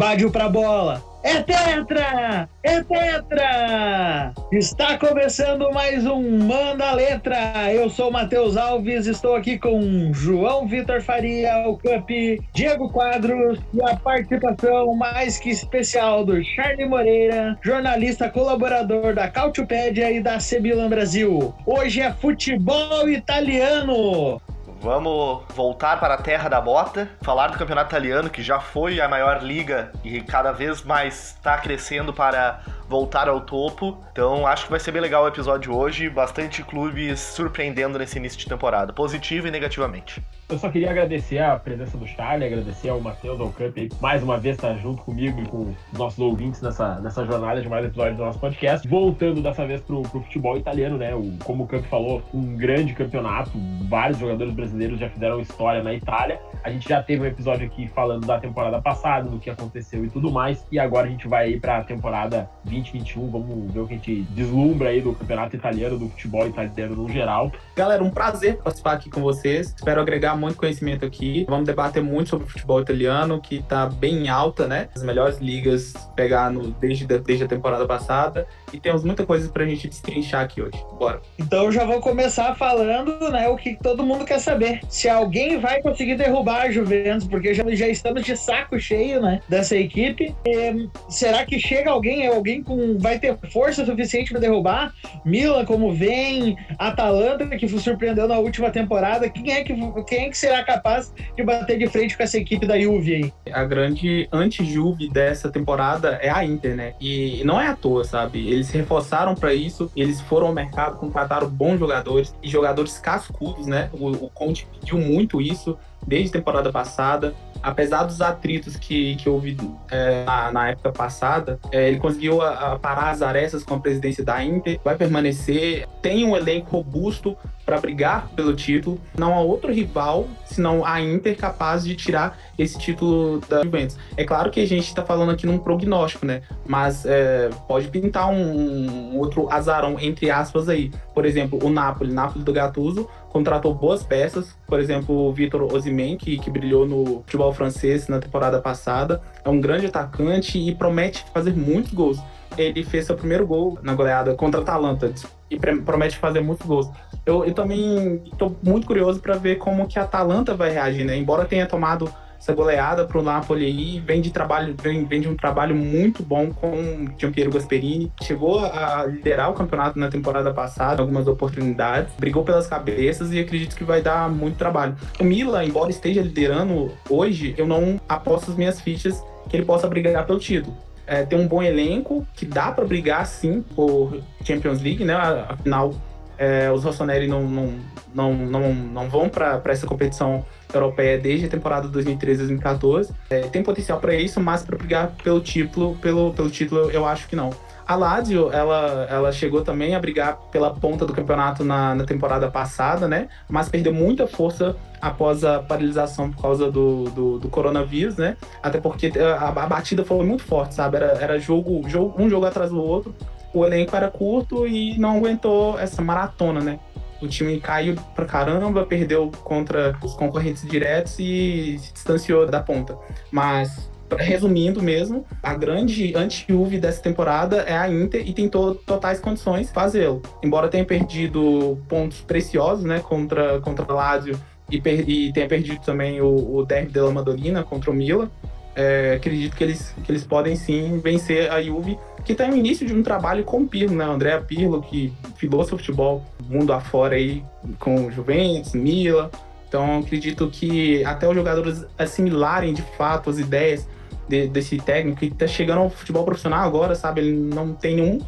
Badiu pra bola. É Tetra! É Tetra! Está começando mais um Manda Letra. Eu sou o Matheus Alves, estou aqui com João Vitor Faria, o Cup, Diego Quadros e a participação mais que especial do Charlie Moreira, jornalista colaborador da Cautiopédia e da Sebilan Brasil. Hoje é futebol italiano. Vamos voltar para a terra da bota, falar do campeonato italiano, que já foi a maior liga e cada vez mais está crescendo para voltar ao topo. Então acho que vai ser bem legal o episódio hoje. Bastante clubes surpreendendo nesse início de temporada, positivo e negativamente. Eu só queria agradecer a presença do Charlie, agradecer ao Matheus, ao Cup, mais uma vez estar junto comigo e com os nossos ouvintes nessa, nessa jornada de mais episódios do nosso podcast. Voltando dessa vez pro, pro futebol italiano, né? O, como o Cup falou, um grande campeonato, vários jogadores brasileiros já fizeram história na Itália. A gente já teve um episódio aqui falando da temporada passada, do que aconteceu e tudo mais. E agora a gente vai aí para a temporada 2021. Vamos ver o que a gente deslumbra aí do campeonato italiano, do futebol italiano no geral. Galera, um prazer participar aqui com vocês. Espero agregar muito conhecimento aqui. Vamos debater muito sobre o futebol italiano, que está bem em alta, né? As melhores ligas pegar no, desde, desde a temporada passada. E temos muita coisa para a gente destrinchar aqui hoje. Bora. Então eu já vou começar falando né, o que todo mundo quer saber. Se alguém vai conseguir derrubar a Juventus, porque já, já estamos de saco cheio né, dessa equipe. E, será que chega alguém, alguém com vai ter força suficiente para derrubar? Milan, como vem, Atalanta, que surpreendeu na última temporada. Quem é que, quem é que será capaz de bater de frente com essa equipe da Juve aí? A grande anti-Juve dessa temporada é a Inter, né? E não é à toa, sabe? Eles se reforçaram para isso, eles foram ao mercado, contrataram bons jogadores e jogadores cascudos, né? O, o Conte pediu muito isso desde a temporada passada apesar dos atritos que, que houve é, na, na, época passada, é, ele conseguiu a, a parar as arestas com a presidência da Inter, vai permanecer, tem um elenco robusto para brigar pelo título. Não há outro rival, senão a Inter, capaz de tirar esse título da Juventus. É claro que a gente está falando aqui num prognóstico, né? Mas é, pode pintar um, um, outro azarão, entre aspas, aí. Por exemplo, o Napoli, Napoli do Gattuso, contratou boas peças, por exemplo, o Vitor Osimhen, que, que brilhou no futebol francês na temporada passada, é um grande atacante e promete fazer muitos gols. Ele fez seu primeiro gol na goleada contra a Atalanta e promete fazer muitos gols. Eu, eu também estou muito curioso para ver como que a Atalanta vai reagir, né? Embora tenha tomado essa goleada para o Napoli aí, vem de trabalho, vem, vem de um trabalho muito bom com Giampiero Gasperini. Chegou a liderar o campeonato na temporada passada, algumas oportunidades, brigou pelas cabeças e acredito que vai dar muito trabalho. O Mila, embora esteja liderando hoje, eu não aposto as minhas fichas que ele possa brigar pelo título. É, tem um bom elenco que dá para brigar sim por Champions League, né? Afinal, é, os Rossoneri não, não, não, não, não vão para essa competição europeia desde a temporada 2013-2014. É, tem potencial para isso, mas para brigar pelo título, pelo, pelo título, eu acho que não. A Lazio, ela, ela chegou também a brigar pela ponta do campeonato na, na temporada passada, né? Mas perdeu muita força após a paralisação por causa do, do, do coronavírus, né? Até porque a, a, batida foi muito forte, sabe? Era, era jogo, jogo, um jogo atrás do outro. O elenco era curto e não aguentou essa maratona, né? o time caiu pra caramba, perdeu contra os concorrentes diretos e se distanciou da ponta. Mas resumindo mesmo, a grande anti-Juve dessa temporada é a Inter e tentou totais condições fazê-lo. Embora tenha perdido pontos preciosos, né, contra contra Lazio e, e tenha perdido também o, o derby della Madolina contra o Milan, é, acredito que eles, que eles podem sim vencer a Juve, que está no início de um trabalho com o Pirlo, né? André Pirlo, que filou seu futebol mundo afora aí com Juventus, Mila. Então acredito que até os jogadores assimilarem de fato as ideias de, desse técnico que está chegando ao futebol profissional agora, sabe? Ele não tem nenhum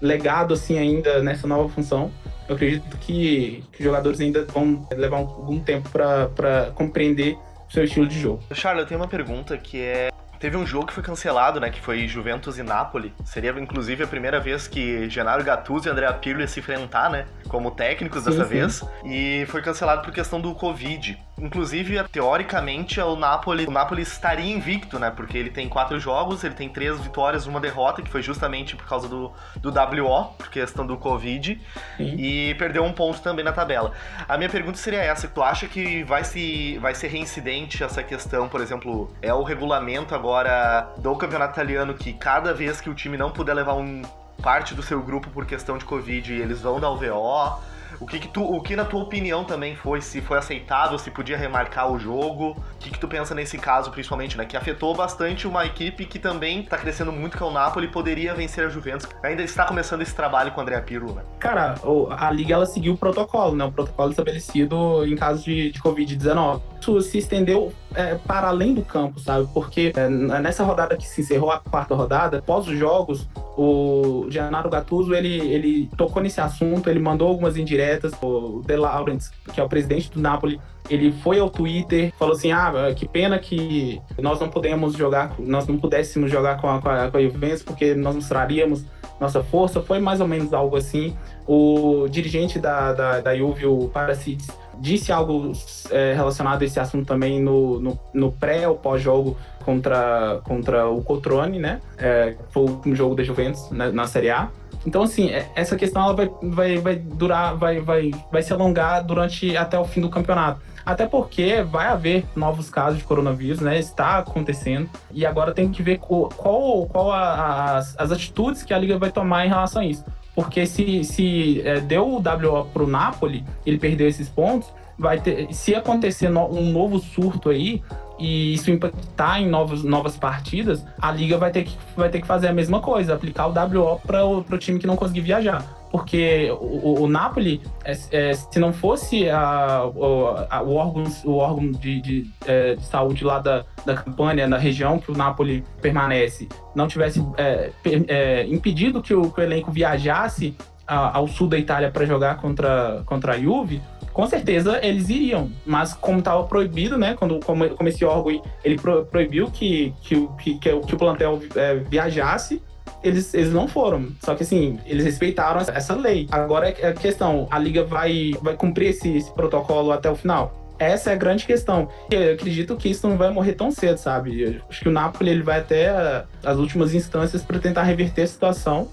legado assim ainda nessa nova função. Eu acredito que, que os jogadores ainda vão levar algum tempo para compreender seu estilo de jogo. Charles, eu tenho uma pergunta que é Teve um jogo que foi cancelado, né? Que foi Juventus e Napoli. Seria, inclusive, a primeira vez que Gennaro Gattuso e Andrea Pirlo iam se enfrentar, né? Como técnicos sim, dessa sim. vez. E foi cancelado por questão do Covid. Inclusive, teoricamente, o Napoli, o Napoli estaria invicto, né? Porque ele tem quatro jogos, ele tem três vitórias, uma derrota, que foi justamente por causa do, do WO, por questão do Covid, Sim. e perdeu um ponto também na tabela. A minha pergunta seria essa: tu acha que vai, se, vai ser reincidente essa questão, por exemplo, é o regulamento agora do campeonato italiano que cada vez que o time não puder levar um parte do seu grupo por questão de Covid, eles vão dar o VO? O que, que tu, o que na tua opinião também foi, se foi aceitável, se podia remarcar o jogo? O que, que tu pensa nesse caso, principalmente, né? Que afetou bastante uma equipe que também está crescendo muito, que é o Napoli, poderia vencer a Juventus. Ainda está começando esse trabalho com o André Pirlo, né? Cara, a Liga ela seguiu o protocolo, né? O protocolo estabelecido em caso de, de Covid-19. Isso se estendeu é, para além do campo, sabe? Porque é, nessa rodada que se encerrou a quarta rodada, após os jogos, o Gennaro Gattuso ele, ele tocou nesse assunto, ele mandou algumas indiretas o De Laurentiis, que é o presidente do Napoli, ele foi ao Twitter, falou assim: ah, que pena que nós não podemos jogar, nós não pudéssemos jogar com a, com a, com a Juventus, porque nós mostraríamos nossa força. Foi mais ou menos algo assim. O dirigente da, da, da Juve, o Parasites, disse algo é, relacionado a esse assunto também no, no, no pré ou pós-jogo contra, contra o Cotrone, né? É, foi o último jogo da Juventus né, na Série A. Então, assim, é, essa questão ela vai, vai, vai durar, vai, vai, vai se alongar durante até o fim do campeonato. Até porque vai haver novos casos de coronavírus, né? Está acontecendo. E agora tem que ver qual, qual, a, as atitudes que a Liga vai tomar em relação a isso. Porque se, se é, deu o WO pro Napoli, ele perdeu esses pontos, vai ter. Se acontecer no, um novo surto aí, e isso impactar em novos, novas partidas, a liga vai ter, que, vai ter que fazer a mesma coisa, aplicar o WO para o time que não conseguir viajar. Porque o, o Napoli, é, é, se não fosse a, a, o órgão, o órgão de, de, é, de, saúde lá da, da campanha, na região que o Napoli permanece, não tivesse é, é, impedido que o, que o elenco viajasse ao sul da Itália para jogar contra, contra a Juve, com certeza eles iriam, mas como estava proibido, né? Quando como, como, esse órgão ele pro, proibiu que, que, que, que, o plantel é, viajasse, eles, eles não foram. Só que assim, eles respeitaram essa, lei. Agora é a é questão: a liga vai, vai cumprir esse, esse protocolo até o final? Essa é a grande questão. Eu acredito que isso não vai morrer tão cedo, sabe? Eu acho que o Napoli ele vai até as últimas instâncias para tentar reverter a situação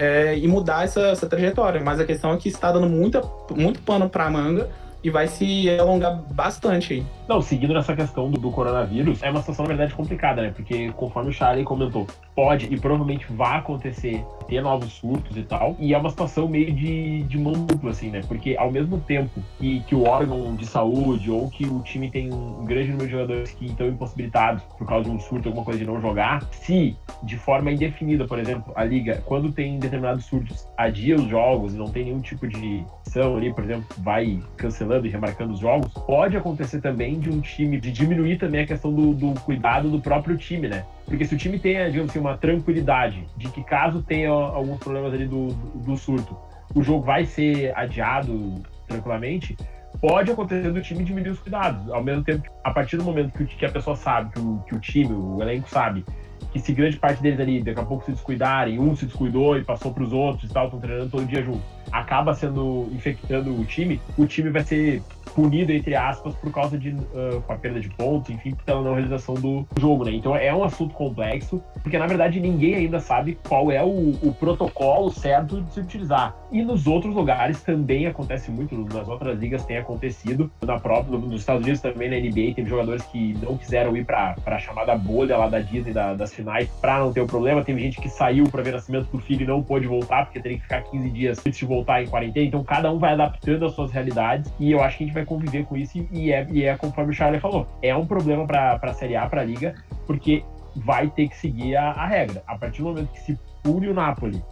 é, e mudar essa, essa trajetória. Mas a questão é que está dando muita, muito pano para manga e vai se alongar bastante aí. Não, seguindo nessa questão do, do, coronavírus, é uma situação, na verdade, complicada, né? Porque, conforme o Charlie comentou, pode e provavelmente vai acontecer ter novos surtos e tal, e é uma situação meio de, de mão dupla, assim, né? Porque, ao mesmo tempo que, que o órgão de saúde ou que o time tem um grande número de jogadores que estão impossibilitados por causa de um surto, alguma coisa de não jogar, se, de forma indefinida, por exemplo, a liga, quando tem determinados surtos, adia os jogos e não tem nenhum tipo de ação ali, por exemplo, vai e remarcando os jogos, pode acontecer também de um time, de diminuir também a questão do, do cuidado do próprio time, né? Porque se o time tem, digamos assim, uma tranquilidade de que caso tenha alguns problemas ali do, do, do surto, o jogo vai ser adiado tranquilamente, pode acontecer do time diminuir os cuidados. Ao mesmo tempo, a partir do momento que, que a pessoa sabe, que o, que o time, o elenco sabe, que se grande parte deles ali daqui a pouco se descuidarem, um se descuidou e passou para os outros e tal, estão treinando todo dia junto, acaba sendo infectando o time, o time vai ser punido, entre aspas, por causa de uh, com a perda de pontos, enfim, pela não realização do jogo, né? Então é um assunto complexo, porque na verdade ninguém ainda sabe qual é o, o protocolo certo de se utilizar. E nos outros lugares também acontece muito, nas outras ligas tem acontecido, na própria, nos Estados Unidos também, na NBA, tem jogadores que não quiseram ir para a chamada bolha lá da Disney, da, das finais, para não ter o problema. Tem gente que saiu para ver nascimento do filho e não pôde voltar, porque teria que ficar 15 dias antes de voltar em quarentena. Então cada um vai adaptando as suas realidades e eu acho que a gente vai conviver com isso e é, e é conforme o Charlie falou. É um problema para a Série A, para a Liga, porque vai ter que seguir a, a, regra. A partir do momento que se pune o Napoli,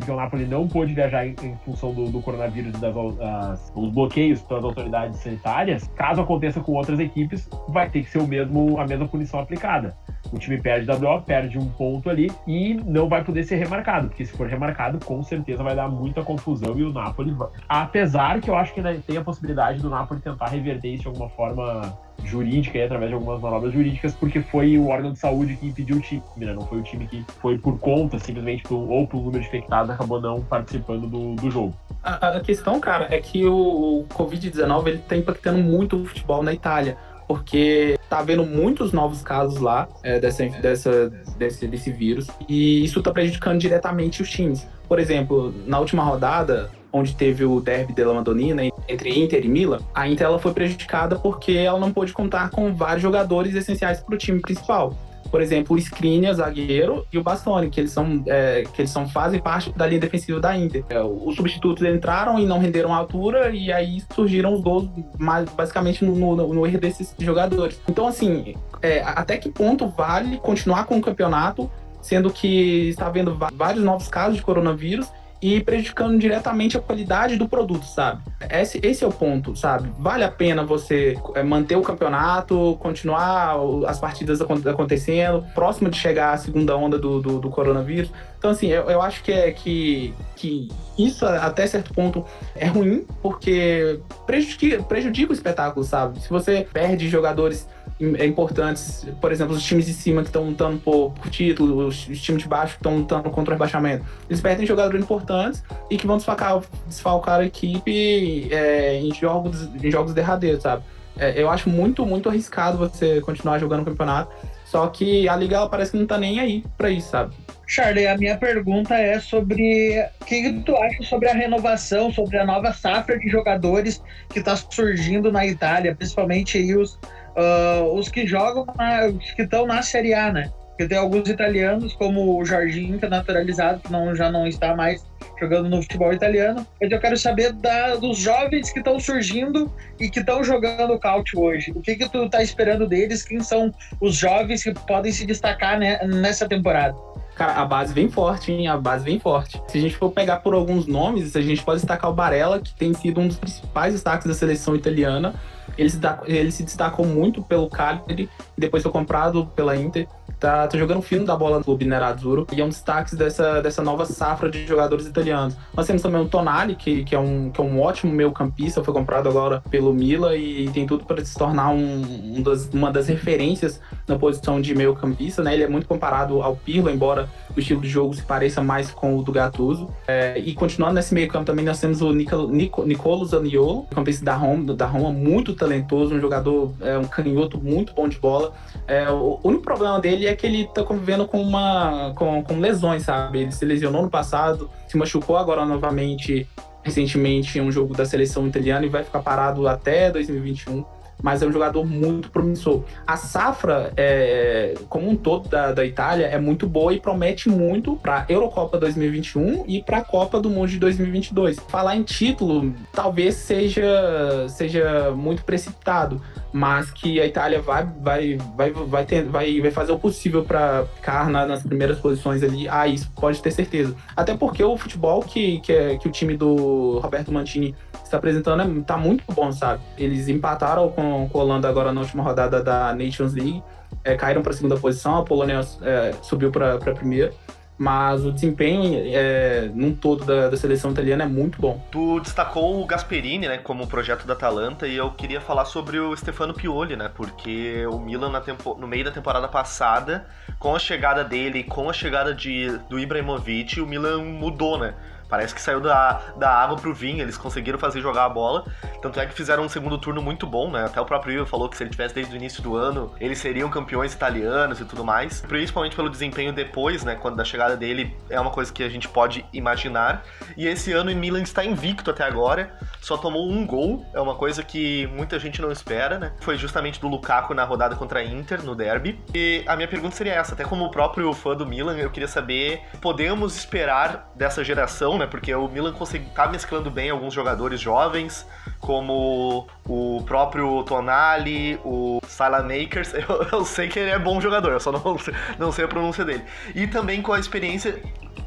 porque o Napoli não pôde viajar em, em função do, do coronavírus e das as, os bloqueios pelas autoridades sanitárias, caso aconteça com outras equipes, vai ter que ser o mesmo, a mesma punição aplicada o time perde WO, perde um ponto ali e não vai poder ser remarcado, porque se for remarcado, com certeza vai dar muita confusão e o Napoli vai. Apesar que eu acho que ainda tem a possibilidade do Napoli tentar reverter isso de alguma forma jurídica aí, através de algumas manobras jurídicas, porque foi o órgão de saúde que impediu o time, né? Não foi o time que foi por conta, simplesmente, ou por um número de infectados, acabou não participando do, do jogo. A, a questão, cara, é que o, o Covid-19 ele tá impactando muito o futebol na Itália porque tá havendo muitos novos casos lá é, dessa, dessa, desse, desse vírus e isso tá prejudicando diretamente os times. Por exemplo, na última rodada, onde teve o derby della Madonnina entre Inter e Milan, a Inter ela foi prejudicada porque ela não pôde contar com vários jogadores essenciais para o time principal por exemplo, o Skriniar, zagueiro, e o Bastoni, que eles são, é, que eles são fazem parte da linha defensiva da Inter. É, os substitutos entraram e não renderam a altura, e aí surgiram os gols mais, basicamente no, no, no erro desses jogadores. Então, assim, é, até que ponto vale continuar com o campeonato, sendo que está havendo vários novos casos de coronavírus e prejudicando diretamente a qualidade do produto, sabe? Esse, esse é o ponto, sabe? Vale a pena você é, manter o campeonato, continuar as partidas acontecendo, próximo de chegar a segunda onda do, do, do coronavírus. Então, assim, eu, eu acho que, é, que, que isso, até certo ponto, é ruim, porque prejudica, prejudica o espetáculo, sabe? Se você perde jogadores é importantes, por exemplo, os times de cima que estão lutando por, por título, os, os, times de baixo que estão lutando contra o rebaixamento, eles perdem jogadores importantes e que vão desfalcar, desfalcar a equipe é, em, jogos, em jogos derradeiros, sabe? É, eu acho muito, muito arriscado você continuar jogando o campeonato, só que a liga parece que não tá nem aí para isso, sabe? Charlie, a minha pergunta é sobre o que tu acha sobre a renovação, sobre a nova safra de jogadores que está surgindo na Itália, principalmente aí os uh, os que jogam, na, os que estão na Série A, né? Porque tem alguns italianos, como o Jorginho, que é naturalizado, que não, já não está mais jogando no futebol italiano. Mas eu quero saber da, dos jovens que estão surgindo e que estão jogando Caute hoje. O que, que tu tá esperando deles? Quem são os jovens que podem se destacar né, nessa temporada? Cara, a base vem forte, hein? A base vem forte. Se a gente for pegar por alguns nomes, a gente pode destacar o Barella, que tem sido um dos principais destaques da seleção italiana. Ele se, ele se destacou muito pelo Cagliari depois foi comprado pela Inter. Tá, tá jogando fino da bola no clube Nerazzurro e é um destaque dessa, dessa nova safra de jogadores italianos. Nós temos também o Tonali, que, que, é, um, que é um ótimo meio campista, foi comprado agora pelo Mila e tem tudo para se tornar um, um das, uma das referências na posição de meio campista. Né? Ele é muito comparado ao Pirlo, embora o estilo de jogo se pareça mais com o do Gattuso. É, e continuando nesse meio campo também nós temos o Nicolo, Nico, Nicolo Zaniolo, campista da Roma, da Roma, muito talentoso, um jogador, é, um canhoto muito bom de bola. É, o único problema dele é que ele tá convivendo com uma com, com lesões, sabe? Ele se lesionou no passado, se machucou agora novamente recentemente em um jogo da seleção italiana e vai ficar parado até 2021 mas é um jogador muito promissor. A safra, é, como um todo da, da Itália, é muito boa e promete muito para a Eurocopa 2021 e para a Copa do Mundo de 2022. Falar em título talvez seja, seja muito precipitado, mas que a Itália vai, vai, vai, vai, ter, vai, vai fazer o possível para ficar na, nas primeiras posições ali. Ah, isso pode ter certeza. Até porque o futebol que, que, é, que o time do Roberto Mantini está apresentando é, tá muito bom, sabe? Eles empataram com, Holanda agora na última rodada da Nations League, é, caíram para a segunda posição, a Polônia é, subiu para a primeira. Mas o desempenho é, num todo da, da, seleção italiana é muito bom. Tu destacou o Gasperini, né, como projeto da Atalanta, e eu queria falar sobre o Stefano Pioli, né, porque o Milan tempo, no meio da temporada passada, com a chegada dele, com a chegada de, do Ibrahimovic, o Milan mudou, né, Parece que saiu da, da água pro vinho, eles conseguiram fazer jogar a bola. Tanto é que fizeram um segundo turno muito bom, né? Até o próprio Ivo falou que se ele tivesse desde o início do ano, eles seriam campeões italianos e tudo mais. Principalmente pelo desempenho depois, né? Quando da chegada dele, é uma coisa que a gente pode imaginar. E esse ano o Milan está invicto até agora, só tomou um gol, é uma coisa que muita gente não espera, né? Foi justamente do Lukaku na rodada contra a Inter, no derby. E a minha pergunta seria essa, até como o próprio fã do Milan, eu queria saber, podemos esperar dessa geração, né? Porque o Milan consegue, tá mesclando bem alguns jogadores jovens, como o próprio Tonali, o Salamakers. Eu, eu sei que ele é bom jogador, eu só não, não sei a pronúncia dele. E também com a experiência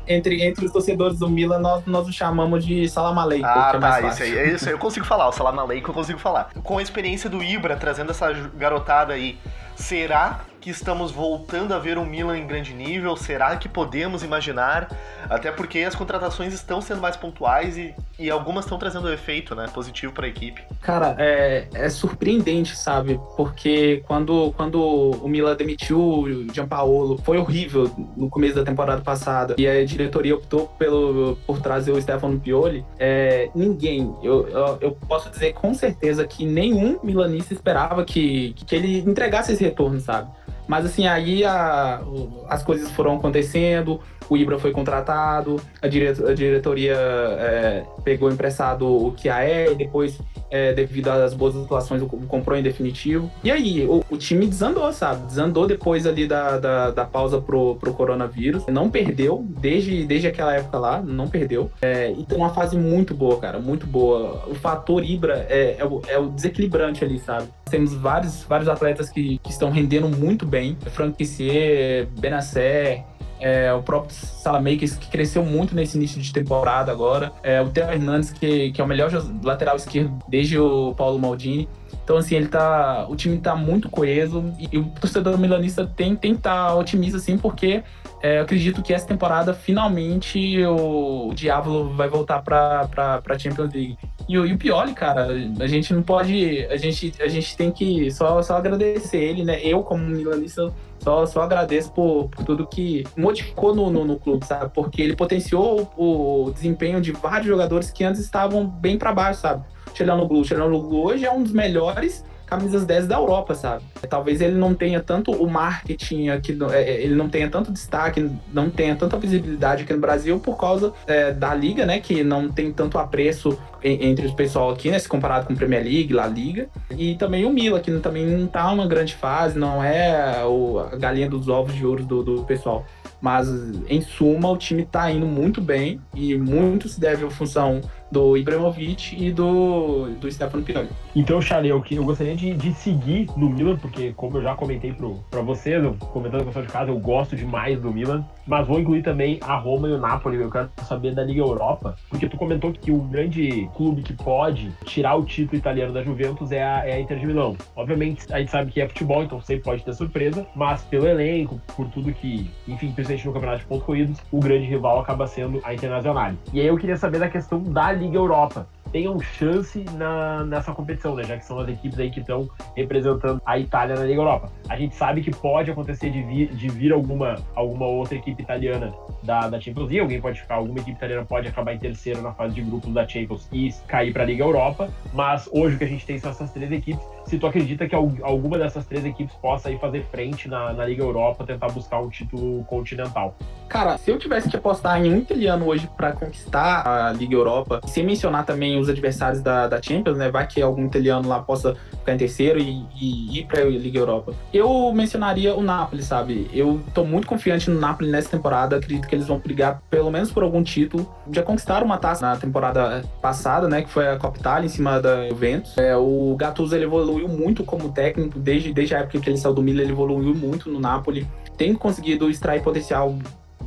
entre, entre os torcedores do Milan, nós, nós o chamamos de Salamaleico. Ah, é tá, isso aí, é isso aí. Eu consigo falar, o Salamaleico eu consigo falar. Com a experiência do Ibra, trazendo essa garotada aí Será que estamos voltando a ver um Milan em grande nível? Será que podemos imaginar? Até porque as contratações estão sendo mais pontuais e, e algumas estão trazendo efeito né, positivo para a equipe. Cara, é, é, surpreendente, sabe? Porque quando, quando o Milan demitiu o Gianpaolo, foi horrível no começo da temporada passada e a diretoria optou pelo, por trazer o Stefano Pioli. É, ninguém, eu, eu, eu, posso dizer com certeza que nenhum milanista esperava que, que ele entregasse esse retorno, sabe? Mas assim, aí a, as coisas foram acontecendo, o Ibra foi contratado, a, direto, a diretoria é, pegou emprestado o Kiaé, depois, é, devido às boas atuações, comprou em definitivo. E aí, o, o time desandou, sabe? Desandou depois ali da, da, da, pausa pro, pro coronavírus. Não perdeu, desde, desde aquela época lá, não perdeu. É, e tem uma fase muito boa, cara, muito boa. O fator Ibra é, é, o, é o desequilibrante ali, sabe? Temos vários, vários atletas que, que estão rendendo muito bem. Frank Pissier, Benacer, é, o próprio Salamakers, que cresceu muito nesse início de temporada agora, é, o Theo Hernandes, que, que é o melhor lateral esquerdo desde o Paulo Maldini. Então, assim, ele tá. O time tá muito coeso e, o torcedor milanista tem que estar tá otimista, assim, porque é, eu acredito que essa temporada finalmente o, o Diablo vai voltar para a Champions League. E, e, o Pioli, cara, a gente não pode. A gente, a gente tem que só, só agradecer ele, né? Eu, como milanista, só, só agradeço por, por tudo que modificou no, no, no, clube, sabe? Porque ele potenciou o, o, desempenho de vários jogadores que antes estavam bem para baixo, sabe? Chilano O Chilano hoje é um dos melhores camisas 10 da Europa, sabe? Talvez ele não tenha tanto o marketing aqui, é, é, ele não tenha tanto destaque, não tenha tanta visibilidade aqui no Brasil por causa é, da Liga, né? Que não tem tanto apreço entre o pessoal aqui, né? Se comparado com Premier League, La Liga. E também o Mila, que também não tá uma grande fase, não é a galinha dos ovos de ouro do, do pessoal. Mas, em suma, o time tá indo muito bem e muito se deve à função do Ibrahimovic e do, do Stefano Pioli. Então, Charlie, eu, eu gostaria de, de seguir no Milan, porque como eu já comentei para vocês, eu, comentando com pessoal de casa, eu gosto demais do Milan, mas vou incluir também a Roma e o Napoli, eu quero saber da Liga Europa, porque tu comentou que o grande clube que pode tirar o título italiano da Juventus é a, é a Inter de Milão. Obviamente, a gente sabe que é futebol, então sempre pode ter surpresa, mas pelo elenco, por tudo que, enfim, principalmente no campeonato de pontos corridos, o grande rival acaba sendo a Internacional. E aí eu queria saber da questão da Liga Europa tenham chance na, nessa competição, né? Já que são as equipes aí que estão representando a Itália na Liga Europa. A gente sabe que pode acontecer de vir, de vir alguma, alguma outra equipe italiana da, da Champions League, alguém pode ficar, alguma equipe italiana pode acabar em terceiro na fase de grupos da Champions e cair para a Liga Europa, mas hoje o que a gente tem são essas três equipes. Se tu acredita que alguma dessas três equipes possa aí fazer frente na, na Liga Europa, tentar buscar um título continental? Cara, se eu tivesse que apostar em um italiano hoje para conquistar a Liga Europa, sem mencionar também os adversários da, da Champions, né? Vai que algum italiano lá possa ficar em terceiro e, e ir para a Liga Europa. Eu mencionaria o Napoli, sabe? Eu tô muito confiante no Napoli nessa temporada. Acredito que eles vão brigar pelo menos por algum título. Já conquistaram uma taça na temporada passada, né? Que foi a Copa Itália em cima da Juventus. É, o Gattuso ele evoluiu muito como técnico desde, desde a época que ele saiu do Milan. Ele evoluiu muito no Napoli. Tem conseguido extrair potencial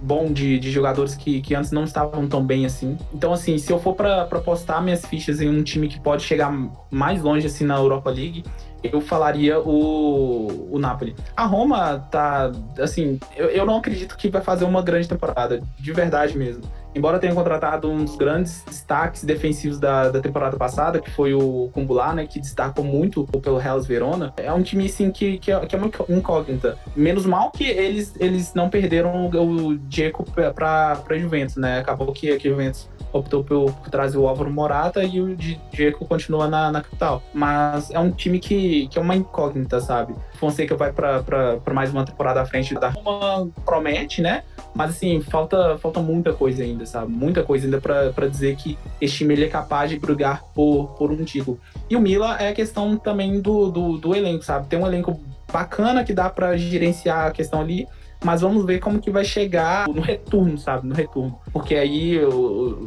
bom de, de jogadores que, que antes não estavam tão bem assim. Então, assim, se eu for para postar minhas fichas em um time que pode chegar mais longe assim na Europa League, eu falaria o, o Napoli. A Roma tá, assim, eu, eu não acredito que vai fazer uma grande temporada, de verdade mesmo embora tenha contratado um dos grandes destaques defensivos da, da temporada passada, que foi o Kumbular, né, que destacou muito pelo Hellas Verona, é um time assim que, que, é, que é uma incógnita. Menos mal que eles, eles não perderam o Diego para Juventus, né? Acabou que a Juventus optou por, por, trazer o Álvaro Morata e o Diego continua na, na capital. Mas é um time que, que é uma incógnita, sabe? Fonseca vai para mais uma temporada à frente da Roma, promete, né? Mas assim, falta, falta muita coisa ainda, sabe? Muita coisa ainda para dizer que esse time ele é capaz de brigar por, por um título. E o Mila é a questão também do, do, do elenco, sabe? Tem um elenco bacana que dá para gerenciar a questão ali, mas vamos ver como que vai chegar no retorno, sabe? No retorno. Porque aí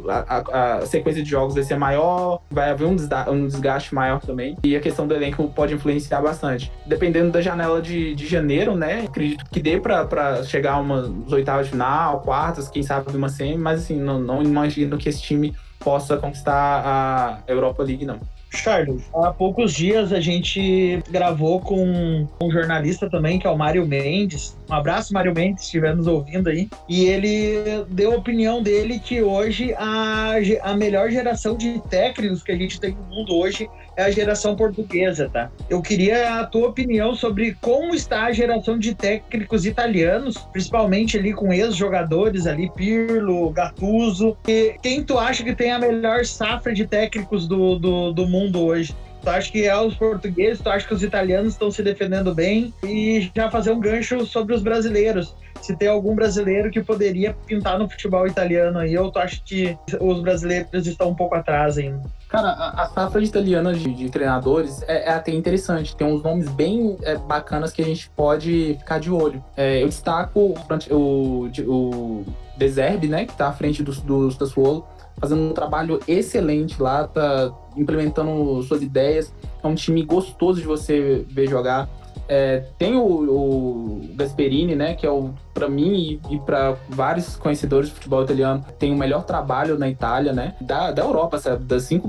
a, a, sequência de jogos vai ser maior, vai haver um desgaste, um desgaste maior também. E a questão do elenco pode influenciar bastante. Dependendo da janela de, de janeiro, né? Acredito que dê para chegar umas oitavas de final, quartas, quem sabe uma semi, mas assim, não, não imagino que esse time possa conquistar a Europa League, não. Charles, há poucos dias a gente gravou com um jornalista também, que é o Mário Mendes. Um abraço, Mário Mendes, se estiver nos ouvindo aí. E ele deu a opinião dele que hoje a, a melhor geração de técnicos que a gente tem no mundo hoje a geração portuguesa, tá? Eu queria a tua opinião sobre como está a geração de técnicos italianos, principalmente ali com ex-jogadores ali, Pirlo, Gattuso. E quem tu acha que tem a melhor safra de técnicos do, do, do mundo hoje? Tu acha que é os portugueses, tu acha que os italianos estão se defendendo bem? E já fazer um gancho sobre os brasileiros. Se tem algum brasileiro que poderia pintar no futebol italiano aí, ou tu acha que os brasileiros estão um pouco atrás ainda? Cara, a, safra italiana de, de treinadores é, é, até interessante. Tem uns nomes bem é, bacanas que a gente pode ficar de olho. É, eu destaco o, o, o Deserbe, né, que está à frente do, do Sassuolo fazendo um trabalho excelente lá, tá implementando suas ideias. É um time gostoso de você ver jogar. É, tem o, o, Gasperini, né, que é o para mim e, e para vários conhecedores de futebol italiano tem o melhor trabalho na Itália, né, da, da Europa, sabe? das cinco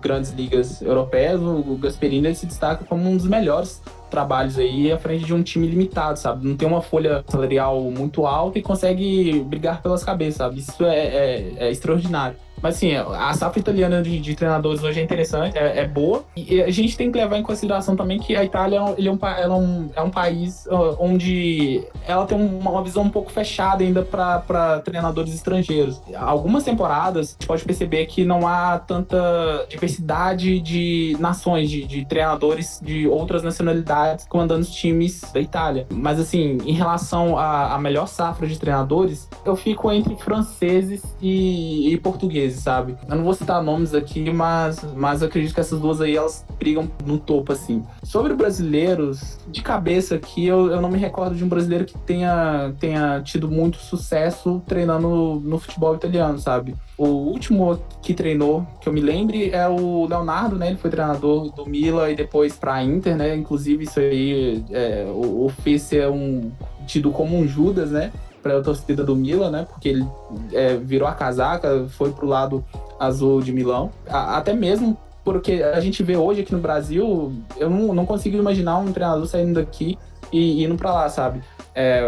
grandes ligas europeias, o Gasperini se destaca como um dos melhores trabalhos aí à frente de um time limitado, sabe? Não tem uma folha salarial muito alta e consegue brigar pelas cabeças, sabe? Isso é, é, é extraordinário. Mas assim, a safra italiana de, de treinadores hoje é interessante, é, é, boa. E a gente tem que levar em consideração também que a Itália ele é, um, é, um, é um país onde ela tem uma visão um pouco fechada ainda para treinadores estrangeiros. Algumas temporadas, a gente pode perceber que não há tanta diversidade de nações, de, de treinadores de outras nacionalidades comandando os times da Itália. Mas assim, em relação à melhor safra de treinadores, eu fico entre franceses e, e portugueses sabe? Eu não vou citar nomes aqui, mas, mas eu acredito que essas duas aí, elas brigam no topo, assim. Sobre brasileiros, de cabeça aqui, eu, eu não me recordo de um brasileiro que tenha, tenha tido muito sucesso treinando no, futebol italiano, sabe? O último que treinou, que eu me lembre, é o Leonardo, né? Ele foi treinador do Mila e depois pra Inter, né? Inclusive, isso aí é, o, o ser um tido como um Judas, né? Para a torcida do Milan, né? Porque ele é, virou a casaca, foi pro lado azul de Milão. A, até mesmo porque a gente vê hoje aqui no Brasil, eu não, não consigo imaginar um treinador saindo daqui e indo para lá, sabe? É,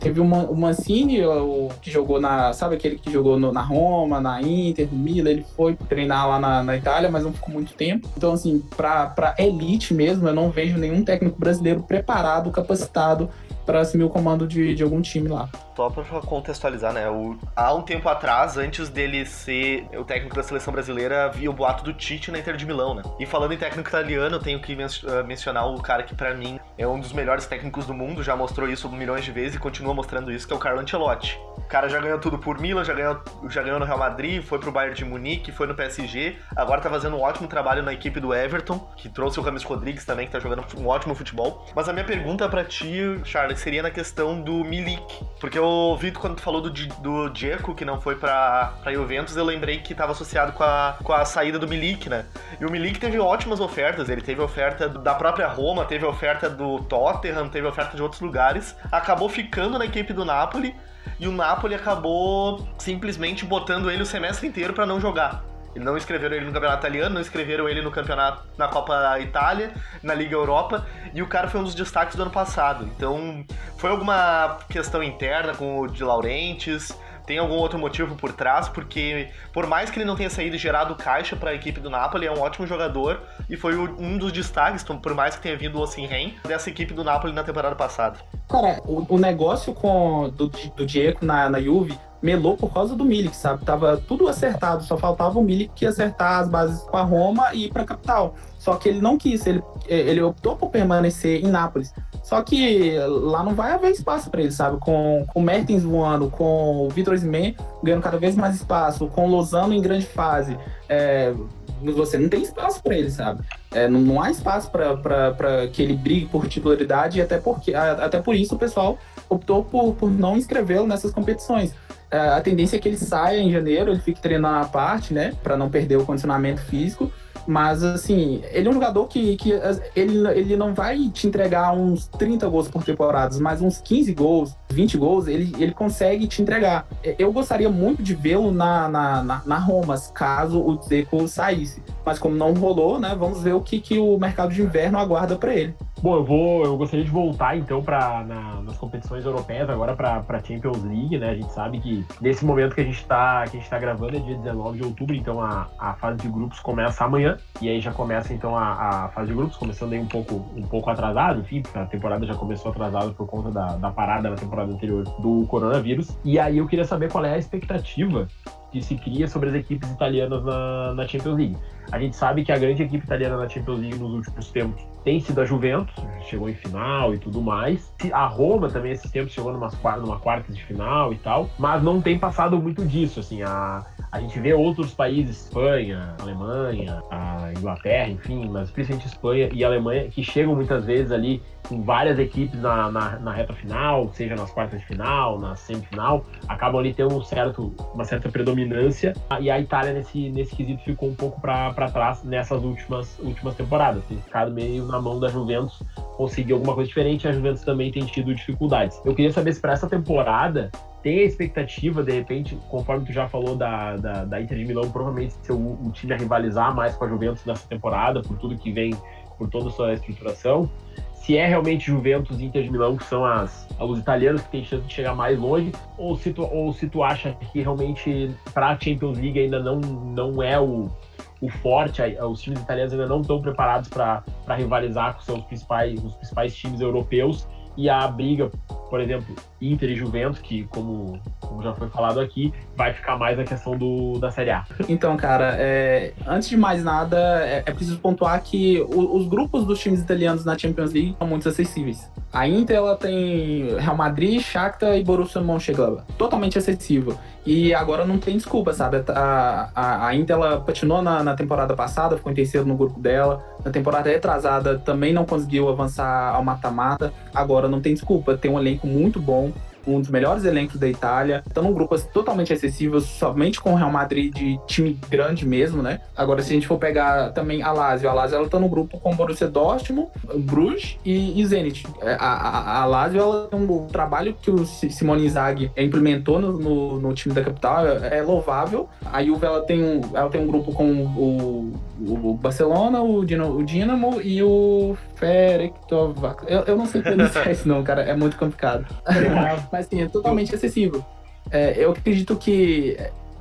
teve uma, o Mancini, o, que jogou na. Sabe aquele que jogou no, na Roma, na Inter, no Milan, ele foi treinar lá na, na Itália, mas não ficou muito tempo. Então, assim, para elite mesmo, eu não vejo nenhum técnico brasileiro preparado, capacitado para assumir o comando de, de algum time lá. Só pra contextualizar, né? O, há um tempo atrás, antes dele ser o técnico da seleção brasileira, havia o boato do Tite na Inter de Milão, né? E falando em técnico italiano, eu tenho que men uh, mencionar o cara que para mim é um dos melhores técnicos do mundo, já mostrou isso milhões de vezes e continua mostrando isso, que é o Carlo Ancelotti. O cara já ganhou tudo por Milan, já ganhou, já ganhou no Real Madrid, foi pro Bayern de Munique, foi no PSG, agora tá fazendo um ótimo trabalho na equipe do Everton, que trouxe o Rames Rodrigues também, que tá jogando um ótimo futebol. Mas a minha pergunta para ti, Charles, seria na questão do Milik. Porque eu ouvi quando tu falou do, do Dzeko, que não foi pra, pra Juventus, eu lembrei que tava associado com a, com a saída do Milik, né? E o Milik teve ótimas ofertas. Ele teve oferta da própria Roma, teve oferta do Tottenham, teve oferta de outros lugares. Acabou ficando na equipe do Napoli. E o Napoli acabou simplesmente botando ele o semestre inteiro para não jogar. Não escreveram ele no campeonato italiano, não escreveram ele no campeonato na Copa Itália, na Liga Europa, e o cara foi um dos destaques do ano passado. Então, foi alguma questão interna com o de Laurentiis? Tem algum outro motivo por trás? Porque, por mais que ele não tenha saído e gerado caixa para a equipe do Napoli, é um ótimo jogador e foi um dos destaques, por mais que tenha vindo o Osimhen, dessa equipe do Napoli na temporada passada. Cara, o, o negócio com do, do Diego na, na Juve melou por causa do Milik, sabe? Tava tudo acertado, só faltava o Milik acertar as bases com a Roma e ir para a capital. Só que ele não quis, ele, ele optou por permanecer em Nápoles. Só que lá não vai haver espaço para ele, sabe? Com, com o Mertens voando, com o Vitor Smen ganhando cada vez mais espaço, com o Lozano em grande fase. É, você não tem espaço para ele, sabe? É, não, não, há espaço para que ele brigue por titularidade e até, porque, até por isso o pessoal optou por, por não inscrevê-lo nessas competições. É, a tendência é que ele saia em janeiro, ele fique treinando à parte, né, para não perder o condicionamento físico Mas, assim, ele é um jogador que, que ele, ele não vai te entregar uns 30 gols por temporada, mas uns 15 gols, 20 gols, ele, ele consegue te entregar. Eu gostaria muito de vê-lo na, na, na, na Roma, caso o Zeco saísse. Mas como não rolou, né, vamos ver o que, que o mercado de inverno aguarda para ele. Bom, eu vou, eu gostaria de voltar então para na, nas competições europeias agora para a Champions League, né? A gente sabe que nesse momento que a gente está que a gente tá gravando é dia 19 de outubro, então a, a fase de grupos começa amanhã e aí já começa então a, a fase de grupos começando aí um pouco um pouco atrasado, enfim, a temporada já começou atrasada por conta da, da parada na temporada anterior do coronavírus. E aí eu queria saber qual é a expectativa que se cria sobre as equipes italianas na, na Champions League. A gente sabe que a grande equipe italiana na Champions League nos últimos tempos tem sido a Juventus, chegou em final e tudo mais. A Roma também, esses tempos, chegou numa, numa quarta de final e tal, mas não tem passado muito disso, assim, a, a gente vê outros países, Espanha, Alemanha, a Inglaterra, enfim, mas principalmente Espanha e Alemanha, que chegam muitas vezes ali com várias equipes na, na, na, reta final, seja nas quartas de final, na semifinal, acabam ali tendo um certo, uma certa predominância. E a Itália, nesse, nesse quesito, ficou um pouco para trás nessas últimas, últimas temporadas. Tem ficado meio na mão da Juventus conseguir alguma coisa diferente. A Juventus também tem tido dificuldades. Eu queria saber se para essa temporada tem a expectativa, de repente, conforme tu já falou da, da, da Inter de Milão, provavelmente ser o, time a rivalizar mais com a Juventus nessa temporada, por tudo que vem, por toda a sua estruturação. Se é realmente Juventus e Inter de Milão que são as, os italianos que têm chance de chegar mais longe, ou se tu, ou se tu acha que realmente para a Champions League ainda não, não é o, o forte, os times italianos ainda não estão preparados para rivalizar com seus principais, os principais times europeus e a briga, por exemplo, Inter e Juventus, que como, como já foi falado aqui, vai ficar mais na questão do, da Série A. Então, cara, é, antes de mais nada, é, é preciso pontuar que o, os grupos dos times italianos na Champions League são muito acessíveis. A Inter ela tem Real Madrid, Shakhtar e Borussia Mönchengladbach, totalmente acessível. E agora não tem desculpa, sabe? A, a, a Inter ela patinou na, na temporada passada, ficou em terceiro no grupo dela. Na temporada retrasada também não conseguiu avançar ao mata-mata. Agora não tem desculpa, tem um elenco muito bom um dos melhores elencos da Itália. Estão num grupo assim, totalmente acessível, somente com o Real Madrid de time grande mesmo, né? Agora, se a gente for pegar também a Lazio, a Lazio ela tá no grupo com o Borussia Dortmund, Bruges e, e Zenit. É, a, a, a Lazio ela tem um, trabalho que o Simone Inzaghi implementou no, no, no, time da capital é, é louvável. A Juve ela tem um, ela tem um grupo com o, o Barcelona, o, Dino, o Dinamo e o Ferencváros. Eu, eu não sei pronunciar isso não, cara, é muito complicado. Mas sim, é totalmente acessível. É, eu acredito que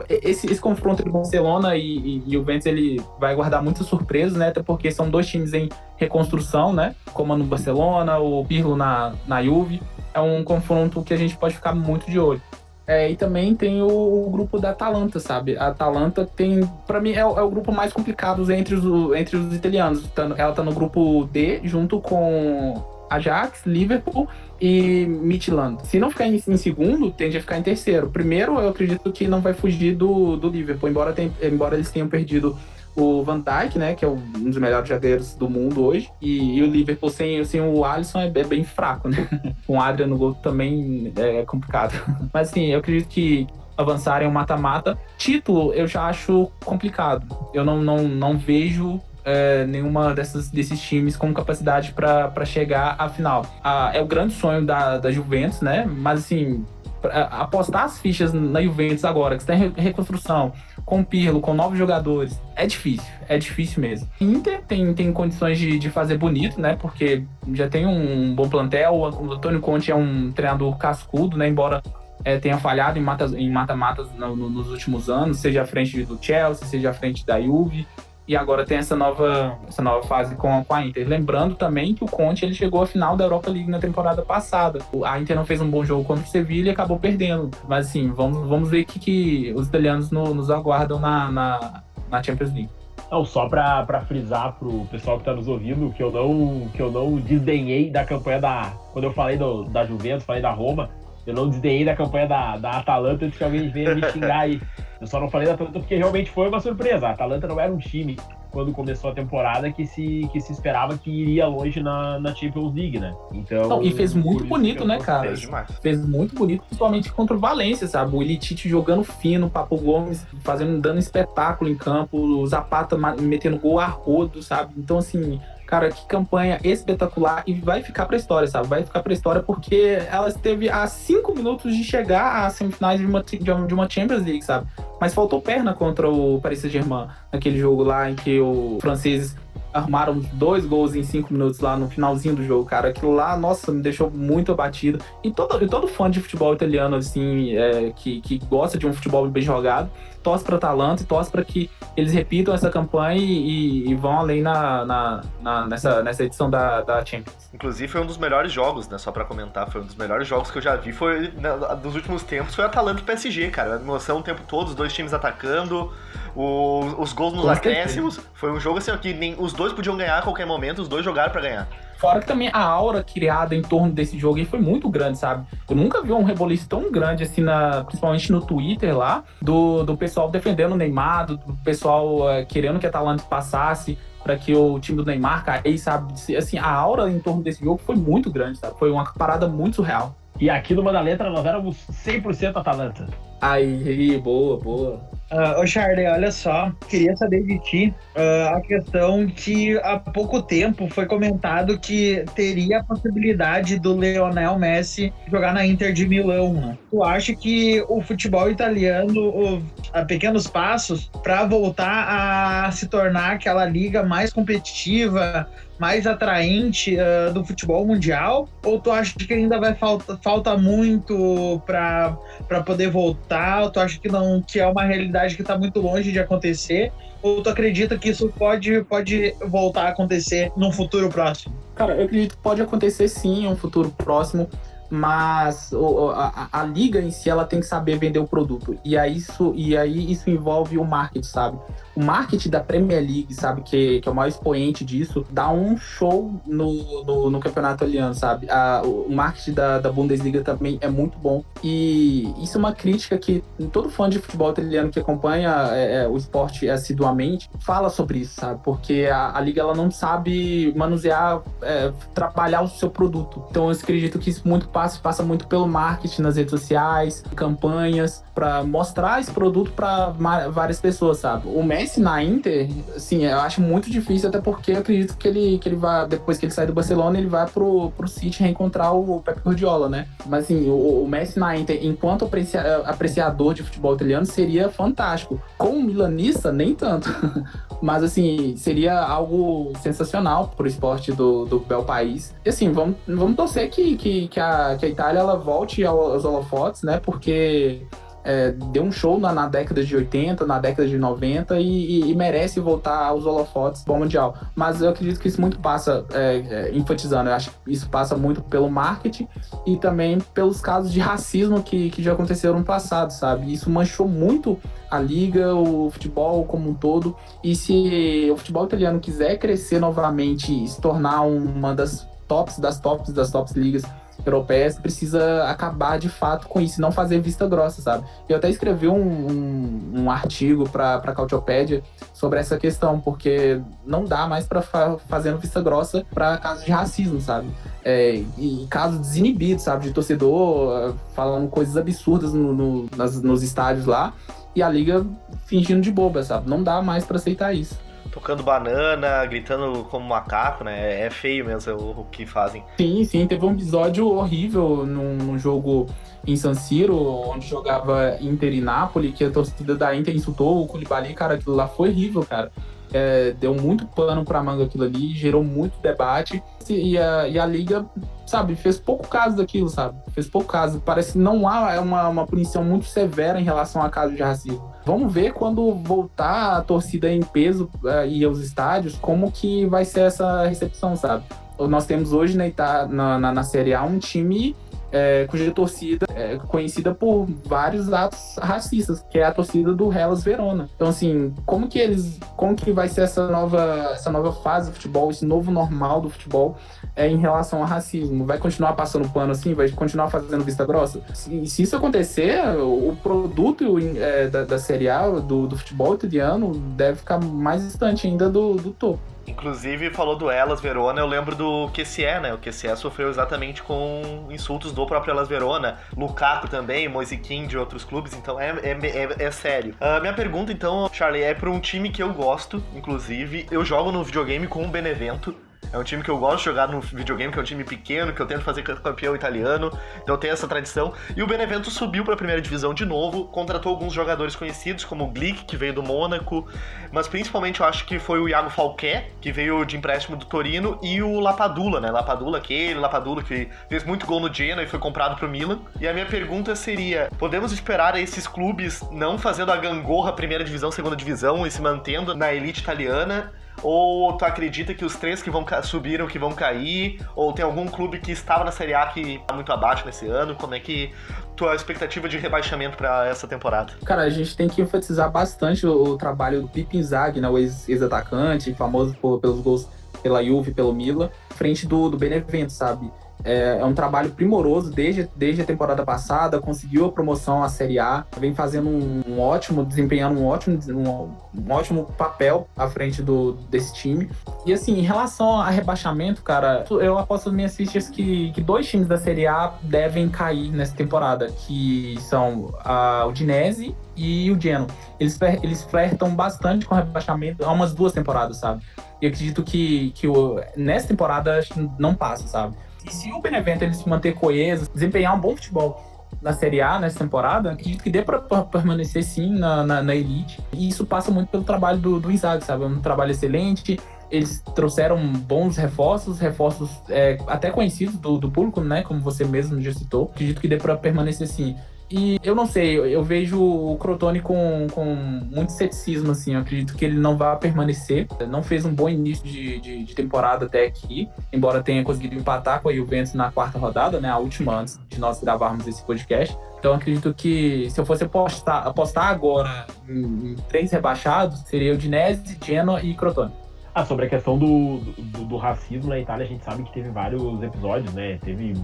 esse, esse confronto entre Barcelona e, e, o Juventus ele vai guardar muitas surpresas, né? Até porque são dois times em reconstrução, né? Como no Barcelona, o Pirlo na, na Juve. É um confronto que a gente pode ficar muito de olho. É, e também tem o, o, grupo da Atalanta, sabe? A Atalanta tem, para mim, é, é, o grupo mais complicado entre os, entre os italianos. Tá ela tá no grupo D, junto com Ajax, Liverpool e Midland. Se não ficar em, em, segundo, tende a ficar em terceiro. Primeiro, eu acredito que não vai fugir do, do Liverpool, embora, tem, embora eles tenham perdido o Van Dijk, né, que é um dos melhores zagueiros do mundo hoje, e, e, o Liverpool sem, sem o Alisson é, é bem fraco, né? Com o Adrian no gol também é complicado. Mas assim, eu acredito que avançarem o mata-mata. Título, eu já acho complicado. Eu não, não, não vejo é, nenhuma dessas, desses times com capacidade para chegar à final. Ah, é o grande sonho da, da Juventus, né? Mas assim, apostar as fichas na Juventus agora, que está em reconstrução, com Pirlo, com novos jogadores, é difícil, é difícil mesmo. Inter tem, tem condições de, de fazer bonito, né? Porque já tem um bom plantel, o Antônio Conte é um treinador cascudo, né? Embora é, tenha falhado em mata-matas em mata no, no, nos últimos anos, seja à frente do Chelsea, seja à frente da Juve e agora tem essa nova, essa nova fase com, com a Inter. Lembrando também que o Conte ele chegou à final da Europa League na temporada passada. A Inter não fez um bom jogo contra o Sevilla e acabou perdendo. Mas assim, vamos, vamos ver o que, que os italianos no, nos aguardam na, na, na Champions League. Não, só para frisar pro pessoal que está nos ouvindo que eu não que eu não desdenhei da campanha da quando eu falei do, da Juventus, falei da Roma, eu não desdenhei da campanha da, da Atalanta antes que alguém venha me xingar aí. Eu só não falei da Atalanta porque realmente foi uma surpresa. A Atalanta não era um time quando começou a temporada que se, que se esperava que iria longe na, na Champions League, né? Então. Não, e fez muito bonito, né, cara? Fez, fez muito bonito, principalmente contra o Valência, sabe? O Ilitite jogando fino, o Papo Gomes fazendo, dando espetáculo em campo, o Zapata metendo gol a rodo, sabe? Então, assim, Cara, que campanha espetacular e vai ficar pra história, sabe? Vai ficar pra história porque ela esteve a cinco minutos de chegar às semifinais de uma, de uma Champions League, sabe? Mas faltou perna contra o Paris Saint-Germain, naquele jogo lá em que os franceses armaram dois gols em cinco minutos lá no finalzinho do jogo, cara. Aquilo lá, nossa, me deixou muito abatido. E todo, e todo fã de futebol italiano, assim, é, que, que gosta de um futebol bem jogado, torce para Atalanta e torce para que eles repitam essa campanha e, e vão além na, na, na, nessa, nessa edição da, da Champions. Inclusive foi um dos melhores jogos, né? Só para comentar, foi um dos melhores jogos que eu já vi. Foi né, dos últimos tempos, foi Atalanta e PSG, cara. A emoção o tempo todo, os dois times atacando, o, os gols nos acréscimos. Foi um jogo assim que nem os dois podiam ganhar a qualquer momento, os dois jogaram para ganhar. Fora que também a aura criada em torno desse jogo foi muito grande, sabe? Eu nunca vi um reboliço tão grande assim, na, principalmente no Twitter lá, do, do pessoal defendendo o Neymar, do, do pessoal uh, querendo que a Atalanta passasse para que o time do Neymar caísse, sabe? Assim, a aura em torno desse jogo foi muito grande, sabe? Foi uma parada muito surreal. E aqui no Manda Letra nós éramos 100% Atalanta. Aí, boa, boa. Uh, ô Charlie, olha só, queria saber de ti uh, a questão que há pouco tempo foi comentado que teria a possibilidade do Leonel Messi jogar na Inter de Milão. Né? Tu acha que o futebol italiano, o, a pequenos passos, para voltar a se tornar aquela liga mais competitiva, mais atraente uh, do futebol mundial? Ou tu acha que ainda vai falta, falta muito para poder voltar? Ou tu acha que não que é uma realidade que está muito longe de acontecer? Ou tu acredita que isso pode, pode voltar a acontecer num futuro próximo? Cara, eu acredito que pode acontecer sim em um futuro próximo mas a, a, a, liga em si ela tem que saber vender o produto e aí isso e aí isso envolve o marketing sabe o marketing da Premier League sabe que, que é o maior expoente disso dá um show no, no, no campeonato italiano sabe? A, o marketing da, da Bundesliga também é muito bom. E isso é uma crítica que todo fã de futebol italiano que acompanha é, é, o esporte assiduamente fala sobre isso sabe? Porque a, a liga ela não sabe manusear é, trabalhar o seu produto. Então eu acredito que isso muito passa, passa muito pelo marketing nas redes sociais, campanhas, para mostrar esse produto para várias pessoas, sabe? O Messi na Inter, assim, eu acho muito difícil, até porque eu acredito que ele, que ele vai, depois que ele sai do Barcelona, ele vai pro, pro City reencontrar o Pep Guardiola, né? Mas assim, o, o Messi na Inter, enquanto aprecia, apreciador de futebol italiano, seria fantástico. Como milanista, nem tanto. Mas assim, seria algo sensacional pro esporte do, do bel país. E assim, vamos, vamos torcer que, que, que, a, que a Itália ela volte aos holofotes, né? Porque é, deu um show na, na, década de 80, na década de 90 e, e, e, merece voltar aos holofotes bom mundial. Mas eu acredito que isso muito passa, é, é, enfatizando, eu acho que isso passa muito pelo marketing e também pelos casos de racismo que, que já aconteceram no passado, sabe? Isso manchou muito a liga, o futebol como um todo. E se o futebol italiano quiser crescer novamente e se tornar uma das tops, das tops, das tops ligas europeias precisa acabar de fato com isso, não fazer vista grossa, sabe? Eu até escrevi um, um, um artigo para a Cautiopédia sobre essa questão, porque não dá mais para fa fazendo vista grossa para casos de racismo, sabe? É, e casos desinibidos, sabe? De torcedor uh, falando coisas absurdas no, no, nas, nos estádios lá e a liga fingindo de boba, sabe? Não dá mais para aceitar isso tocando banana, gritando como macaco, né? É feio mesmo o, o que fazem. Sim, sim. Teve um episódio horrível num, num jogo em San Siro, onde jogava Inter e Napoli, que a torcida da Inter insultou o Koulibaly, cara, aquilo lá foi horrível, cara. É, deu muito pano pra manga aquilo ali, gerou muito debate. E a, e a Liga, sabe, fez pouco caso daquilo, sabe? Fez pouco caso. Parece que não há uma, uma punição muito severa em relação a casos de racismo. Vamos ver quando voltar a torcida em peso uh, e aos estádios, como que vai ser essa recepção, sabe? Nós temos hoje na, na, na Série A um time é, cuja torcida é conhecida por vários atos racistas, que é a torcida do Hellas Verona. Então, assim, como que eles, como que vai ser essa nova, essa nova fase do futebol, esse novo normal do futebol é, em relação ao racismo? Vai continuar passando pano assim? Vai continuar fazendo vista grossa? Se, se isso acontecer, o produto é, da, da Série A, do, do futebol italiano, deve ficar mais distante ainda do, do topo. Inclusive, falou do Elas Verona, eu lembro do QCE, né? O QCE sofreu exatamente com insultos do próprio Elas Verona. Lukaku também, Moisiquim de outros clubes, então é, é, é, é sério. Uh, minha pergunta, então, Charlie, é para um time que eu gosto, inclusive. Eu jogo no videogame com o Benevento. É um time que eu gosto de jogar no videogame, que é um time pequeno, que eu tento fazer campeão italiano, então tenho essa tradição. E o Benevento subiu para a primeira divisão de novo, contratou alguns jogadores conhecidos, como o Glick, que veio do Mônaco, mas principalmente eu acho que foi o Iago Falqué, que veio de empréstimo do Torino, e o Lapadula, né? Lapadula, aquele Lapadula que fez muito gol no Genoa e foi comprado pro Milan. E a minha pergunta seria: podemos esperar esses clubes não fazendo a gangorra primeira divisão, segunda divisão e se mantendo na elite italiana? Ou tu acredita que os três que vão subiram que vão cair? Ou tem algum clube que estava na Série A que tá muito abaixo nesse ano? Como é que tua expectativa de rebaixamento para essa temporada? Cara, a gente tem que enfatizar bastante o, o trabalho do Pipin Zag, né, o ex-atacante, famoso por, pelos gols pela Juve, pelo Milan, frente do, do Benevento, sabe? É, é, um trabalho primoroso desde, desde a temporada passada, conseguiu a promoção à Série A, vem fazendo um, um ótimo, desempenhando um ótimo, um, um, ótimo papel à frente do, desse time. E assim, em relação a rebaixamento, cara, eu aposto minhas fichas que, que dois times da Série A devem cair nessa temporada, que são a Udinese e o Genoa. Eles, eles flertam bastante com rebaixamento há umas duas temporadas, sabe? E acredito que, que o, nessa temporada não passa, sabe? E se o Benevento ele se manter coeso, desempenhar um bom futebol na Série A nessa temporada, acredito que dê para permanecer sim na, na, na, elite. E isso passa muito pelo trabalho do, do sabe? É um trabalho excelente. Eles trouxeram bons reforços, reforços é, até conhecidos do, do público, né? Como você mesmo já citou. Acredito que dê para permanecer sim. E eu não sei, eu, vejo o Crotone com, com muito ceticismo, assim. Eu acredito que ele não vai permanecer. Não fez um bom início de, de, de, temporada até aqui, embora tenha conseguido empatar com a Juventus na quarta rodada, né? A última antes de nós gravarmos esse podcast. Então acredito que se eu fosse apostar, apostar agora em, em três rebaixados, seria o Dinese, Genoa e Crotone. Ah, sobre a questão do, do, do, racismo na Itália, a gente sabe que teve vários episódios, né? Teve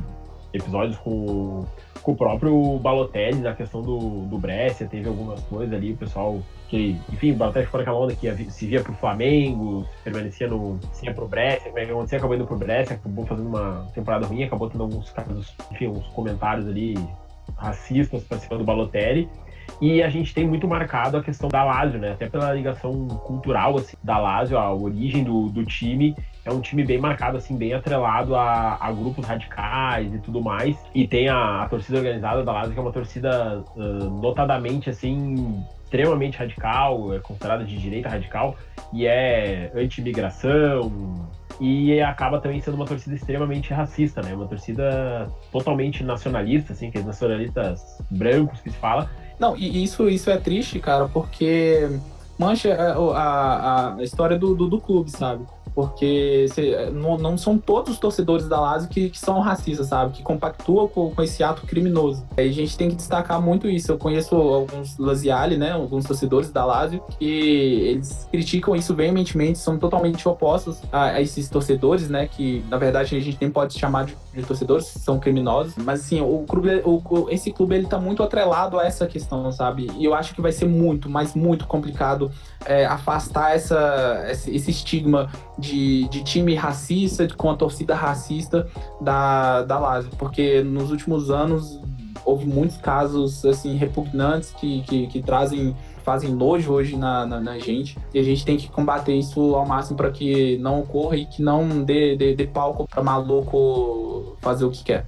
episódios com com o próprio Balotelli na questão do, do Brescia, teve algumas coisas ali, o pessoal que, enfim, o Balotelli ficou naquela onda que se via pro Flamengo, permanecia no, se ia pro Brescia, como é acabou indo pro Brescia, acabou fazendo uma temporada ruim, acabou tendo alguns casos, enfim, uns comentários ali racistas para cima do Balotelli. E a gente tem muito marcado a questão da Lazio, né? Até pela ligação cultural assim, da Lazio, a origem do, do time é um time bem marcado, assim, bem atrelado a, a grupos radicais e tudo mais. E tem a, a torcida organizada da Lazio, que é uma torcida uh, notadamente, assim, extremamente radical, é considerada de direita radical, e é anti-imigração, e acaba também sendo uma torcida extremamente racista, né? Uma torcida totalmente nacionalista, assim, que é nacionalistas brancos que se fala. Não, e isso, isso é triste, cara, porque mancha a, a, a história do, do, do clube, sabe? Porque cê, não, não, são todos os torcedores da Lazio que, que são racistas, sabe? Que compactuam com, com, esse ato criminoso. Aí a gente tem que destacar muito isso. Eu conheço alguns Laziali, né? Alguns torcedores da Lazio que eles criticam isso veementemente, são totalmente opostos a, a esses torcedores, né? Que na verdade a gente nem pode chamar de, de torcedores, são criminosos. Mas assim, o clube, o, esse clube ele tá muito atrelado a essa questão, sabe? E eu acho que vai ser muito, mas muito complicado é, afastar essa, esse estigma de, de time racista, com a torcida racista da, da Lazio, porque nos últimos anos houve muitos casos assim repugnantes que, que, que trazem fazem nojo hoje na, na, na, gente e a gente tem que combater isso ao máximo para que não ocorra e que não dê, dê, dê palco para maluco fazer o que quer.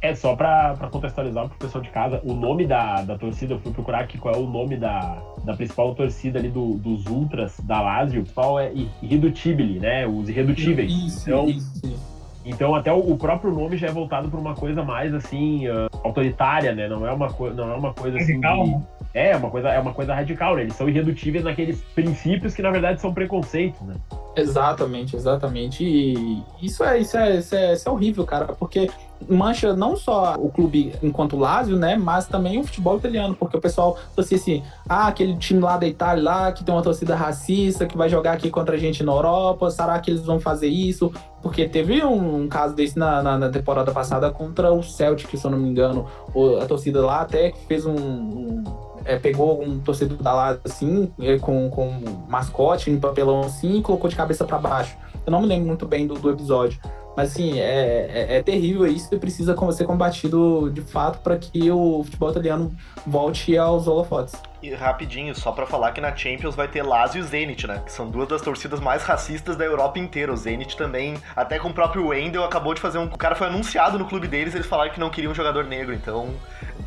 É, só pra, pra contextualizar pro pessoal de casa, o nome da, da torcida, eu fui procurar aqui qual é o nome da, da principal torcida ali do, dos Ultras da Lazio. O principal é Irredutível, né? Os Irredutíveis. Isso, então, isso. Então até o, próprio nome já é voltado para uma coisa mais assim uh, autoritária, né? Não é uma coisa, não é uma coisa assim. Radical, de... Né? É, uma coisa, é uma coisa radical, né? Eles são irredutíveis naqueles princípios que na verdade são preconceitos, né? Exatamente, exatamente. E isso é, isso é, isso é, isso é horrível, cara, porque mancha não só o clube enquanto Lazio, né, mas também o futebol italiano, porque o pessoal assim, assim, ah, aquele time lá da Itália lá que tem uma torcida racista que vai jogar aqui contra a gente na Europa, será que eles vão fazer isso? Porque teve um, um caso desse na, na, na, temporada passada contra o Celtic, se eu não me engano, a torcida lá até fez um, um é, pegou um torcedor da Lazio assim, é, com, com um mascote, um papelão assim, e colocou de cabeça para baixo. Eu não me lembro muito bem do, do episódio. Mas assim, é, é, é, terrível isso e precisa ser combatido de fato para que o futebol italiano volte aos holofotes. E rapidinho, só para falar que na Champions vai ter Lazio e Zenit, né? Que são duas das torcidas mais racistas da Europa inteira. O Zenit também, até com o próprio Wendel, acabou de fazer um. O cara foi anunciado no clube deles, eles falaram que não queriam um jogador negro. Então,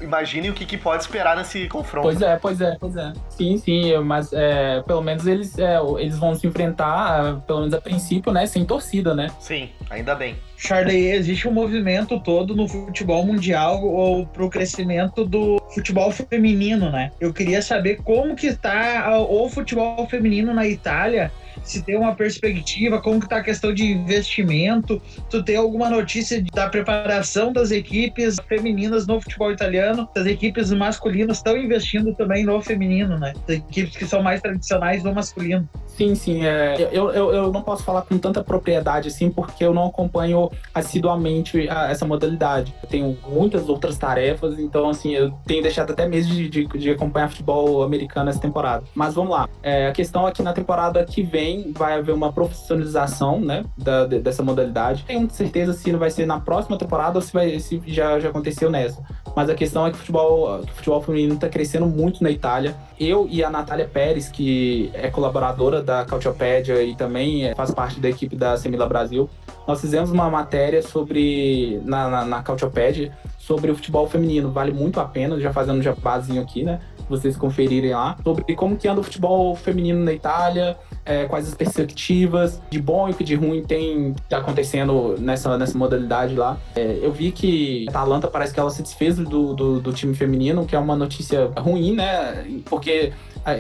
imagine o que, que, pode esperar nesse confronto. Pois é, pois é, pois é. Sim, sim, mas é, pelo menos eles, é, eles vão se enfrentar, pelo menos a princípio, né, sem torcida, né? Sim, ainda bem. Charlie, existe um movimento todo no futebol mundial ou pro crescimento do futebol feminino, né? Eu queria saber como que está o futebol feminino na Itália se tem uma perspectiva, como que tá a questão de investimento, tu tem alguma notícia da preparação das equipes femininas no futebol italiano, as equipes masculinas estão investindo também no feminino, né? As equipes que são mais tradicionais no masculino. Sim, sim. É, eu, eu, eu não posso falar com tanta propriedade assim, porque eu não acompanho assiduamente a, essa modalidade. Eu tenho muitas outras tarefas, então, assim, eu tenho deixado até mesmo de, de, de acompanhar futebol americano essa temporada. Mas vamos lá. É, a questão é que na temporada que vem vai haver uma profissionalização, né, da, dessa modalidade. Tenho certeza se não vai ser na próxima temporada ou se, vai, se já, já aconteceu nessa. Mas a questão é que o futebol, o futebol feminino está crescendo muito na Itália. Eu e a Natália Pérez, que é colaboradora da Cautiopédia e também é, faz parte da equipe da Semila Brasil, nós fizemos uma matéria sobre na, na, na Cautiopédia sobre o futebol feminino. Vale muito a pena, já fazendo um jabazinho aqui, né? Vocês conferirem lá, sobre como que anda o futebol feminino na Itália, é, quais as perspectivas de bom e de ruim tem tá acontecendo nessa, nessa modalidade lá. É, eu vi que a Atalanta parece que ela se desfez do, do, do time feminino, que é uma notícia ruim, né? Porque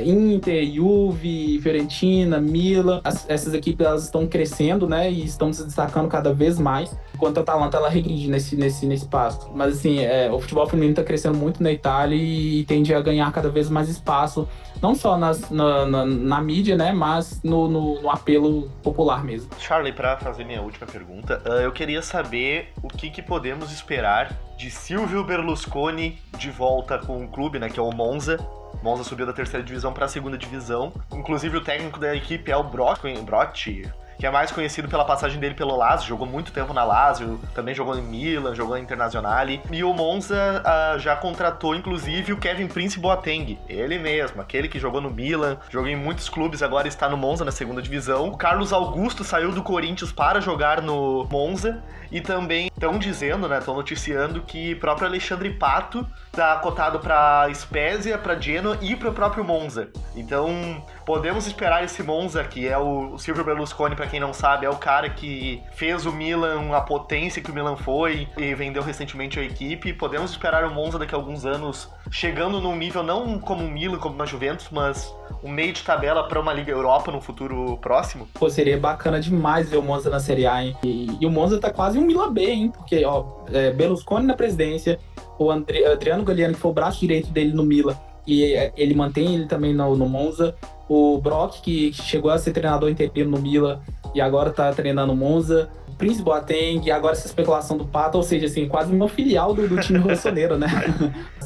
Inter, Juve, Fiorentina, Milan, as, essas equipes elas estão crescendo, né, e estão se destacando cada vez mais, enquanto a Atalanta ela regride nesse, nesse, nesse passo. Mas assim, é, o futebol feminino está crescendo muito na Itália e, tende a ganhar cada vez mais espaço, não só nas, na, na, na, mídia, né, mas no, no, no apelo popular mesmo. Charlie, para fazer minha última pergunta, uh, eu queria saber o que, que podemos esperar de Silvio Berlusconi de volta com o clube, né, que é o Monza, Monza subiu da terceira divisão para a segunda divisão. Inclusive o técnico da equipe é o Brock, Brotti, que é mais conhecido pela passagem dele pelo Lazio, jogou muito tempo na Lazio, também jogou em Milan, jogou em Internazionale. E o Monza uh, já contratou, inclusive, o Kevin Prince Boateng, ele mesmo, aquele que jogou no Milan, jogou em muitos clubes, agora está no Monza na segunda divisão. O Carlos Augusto saiu do Corinthians para jogar no Monza e também estão dizendo, né, estão noticiando que próprio Alexandre Pato tá cotado para Spezia, para Genoa e para o próprio Monza. Então, podemos esperar esse Monza, que é o Silvio Berlusconi, para quem não sabe, é o cara que fez o Milan a potência que o Milan foi e vendeu recentemente a equipe. Podemos esperar o Monza daqui a alguns anos chegando num nível não como o Milan, como na Juventus, mas um meio de tabela para uma Liga Europa no futuro próximo? Pô, seria bacana demais ver o Monza na Série A, hein? E, e o Monza tá quase um Milan B, hein? Porque, ó, é, Berlusconi na presidência, o André, Adriano Galliani, que foi o braço direito dele no Milan, e é, ele mantém ele também no, no Monza. O Brock, que chegou a ser treinador interino no Milan e agora tá treinando Monza. Prince Boateng, agora essa especulação do Pato, ou seja, assim, quase uma filial do, do time rossoneiro, né?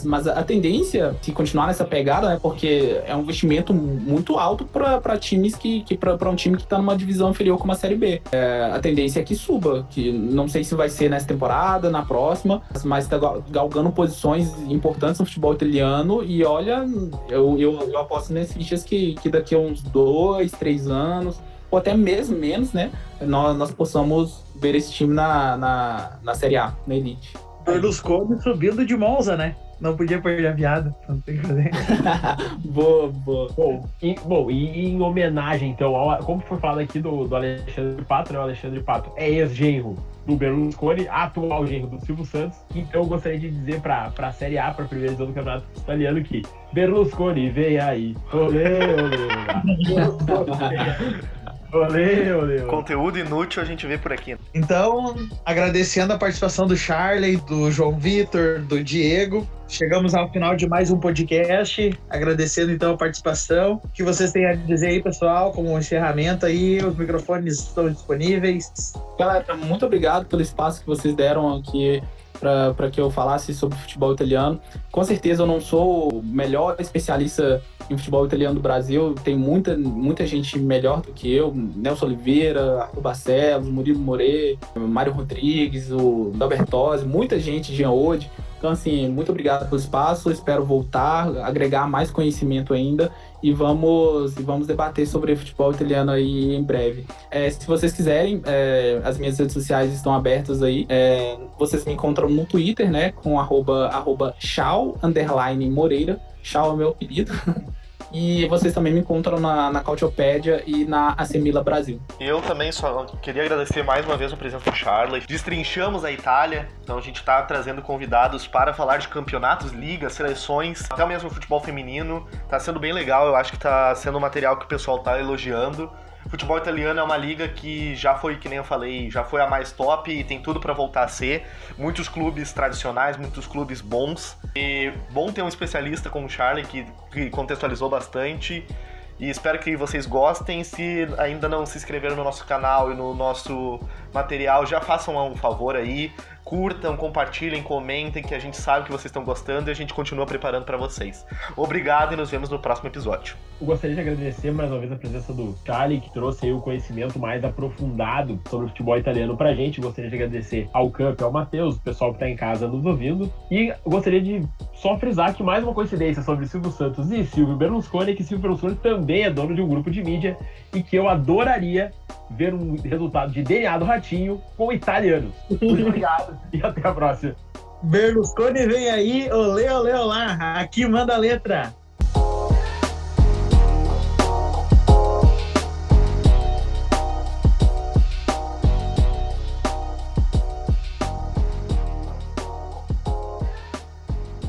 Mas a tendência, se continuar nessa pegada, né, porque é um investimento muito alto para times que, que para um time que está numa divisão inferior como a Série B. É, a tendência é que suba, que não sei se vai ser nessa temporada, na próxima, mas está galgando posições importantes no futebol italiano e olha, eu, eu, eu aposto nesses fichas que, que daqui a uns dois, três anos ou até mesmo menos, né? Nós, nós possamos ver esse time na, na, na Série A, na Elite. Berlusconi subindo de Monza, né? Não podia perder a piada, não tem que fazer. boa, boa. Bom, e, bom, e em homenagem, então, ao, como foi falado aqui do, do Alexandre Pato, né? O Alexandre Pato é ex-genro do Berlusconi, atual genro do Silvio Santos. Então eu gostaria de dizer para a Série A, para a primeira divisão do Campeonato Italiano, que Berlusconi, vem aí. Olê, olê. Valeu, valeu. Conteúdo inútil a gente vê por aqui. Então, agradecendo a participação do Charlie, do João Vitor, do Diego. Chegamos ao final de mais um podcast. Agradecendo então a participação. O que vocês têm a dizer aí, pessoal, como encerramento aí? Os microfones estão disponíveis. Galera, muito obrigado pelo espaço que vocês deram aqui para que eu falasse sobre futebol italiano. Com certeza eu não sou o melhor especialista em futebol italiano do Brasil, tem muita, muita gente melhor do que eu, Nelson Oliveira, Arthur Barcelos, Murilo More, Mário Rodrigues, o Dalbertose, muita gente, Jean Ode. Então, assim, muito obrigado pelo espaço, espero voltar, agregar mais conhecimento ainda e vamos, e vamos debater sobre futebol italiano aí em breve. É, se vocês quiserem, é, as minhas redes sociais estão abertas aí. É, vocês me encontram no Twitter, né, com arroba, arroba Moreira. É meu apelido. E vocês também me encontram na, na Cautiopédia e na Assemila Brasil. Eu também só queria agradecer mais uma vez a presença do Charlie. Destrinchamos a Itália, então a gente está trazendo convidados para falar de campeonatos, ligas, seleções, até mesmo futebol feminino. Tá sendo bem legal, eu acho que tá sendo um material que o pessoal tá elogiando. Futebol italiano é uma liga que já foi, que nem eu falei, já foi a mais top e tem tudo para voltar a ser. Muitos clubes tradicionais, muitos clubes bons. E bom ter um especialista como o Charlie que, que contextualizou bastante. E espero que vocês gostem. Se ainda não se inscreveram no nosso canal e no nosso material, já façam um favor aí curtam, compartilhem, comentem, que a gente sabe que vocês estão gostando e a gente continua preparando para vocês. Obrigado e nos vemos no próximo episódio. Eu gostaria de agradecer mais uma vez a presença do Charlie, que trouxe aí o conhecimento mais aprofundado sobre o futebol italiano pra gente. Gostaria de agradecer ao Camp, ao Matheus, o pessoal que tá em casa nos ouvindo. E gostaria de só frisar que mais uma coincidência sobre Silvio Santos e Silvio Berlusconi que Silvio Berlusconi também é dono de um grupo de mídia e que eu adoraria ver um resultado de DNA do Ratinho com italianos. Muito obrigado e até a próxima. Berlusconi vem aí, olê, olê, olá. Aqui manda a letra.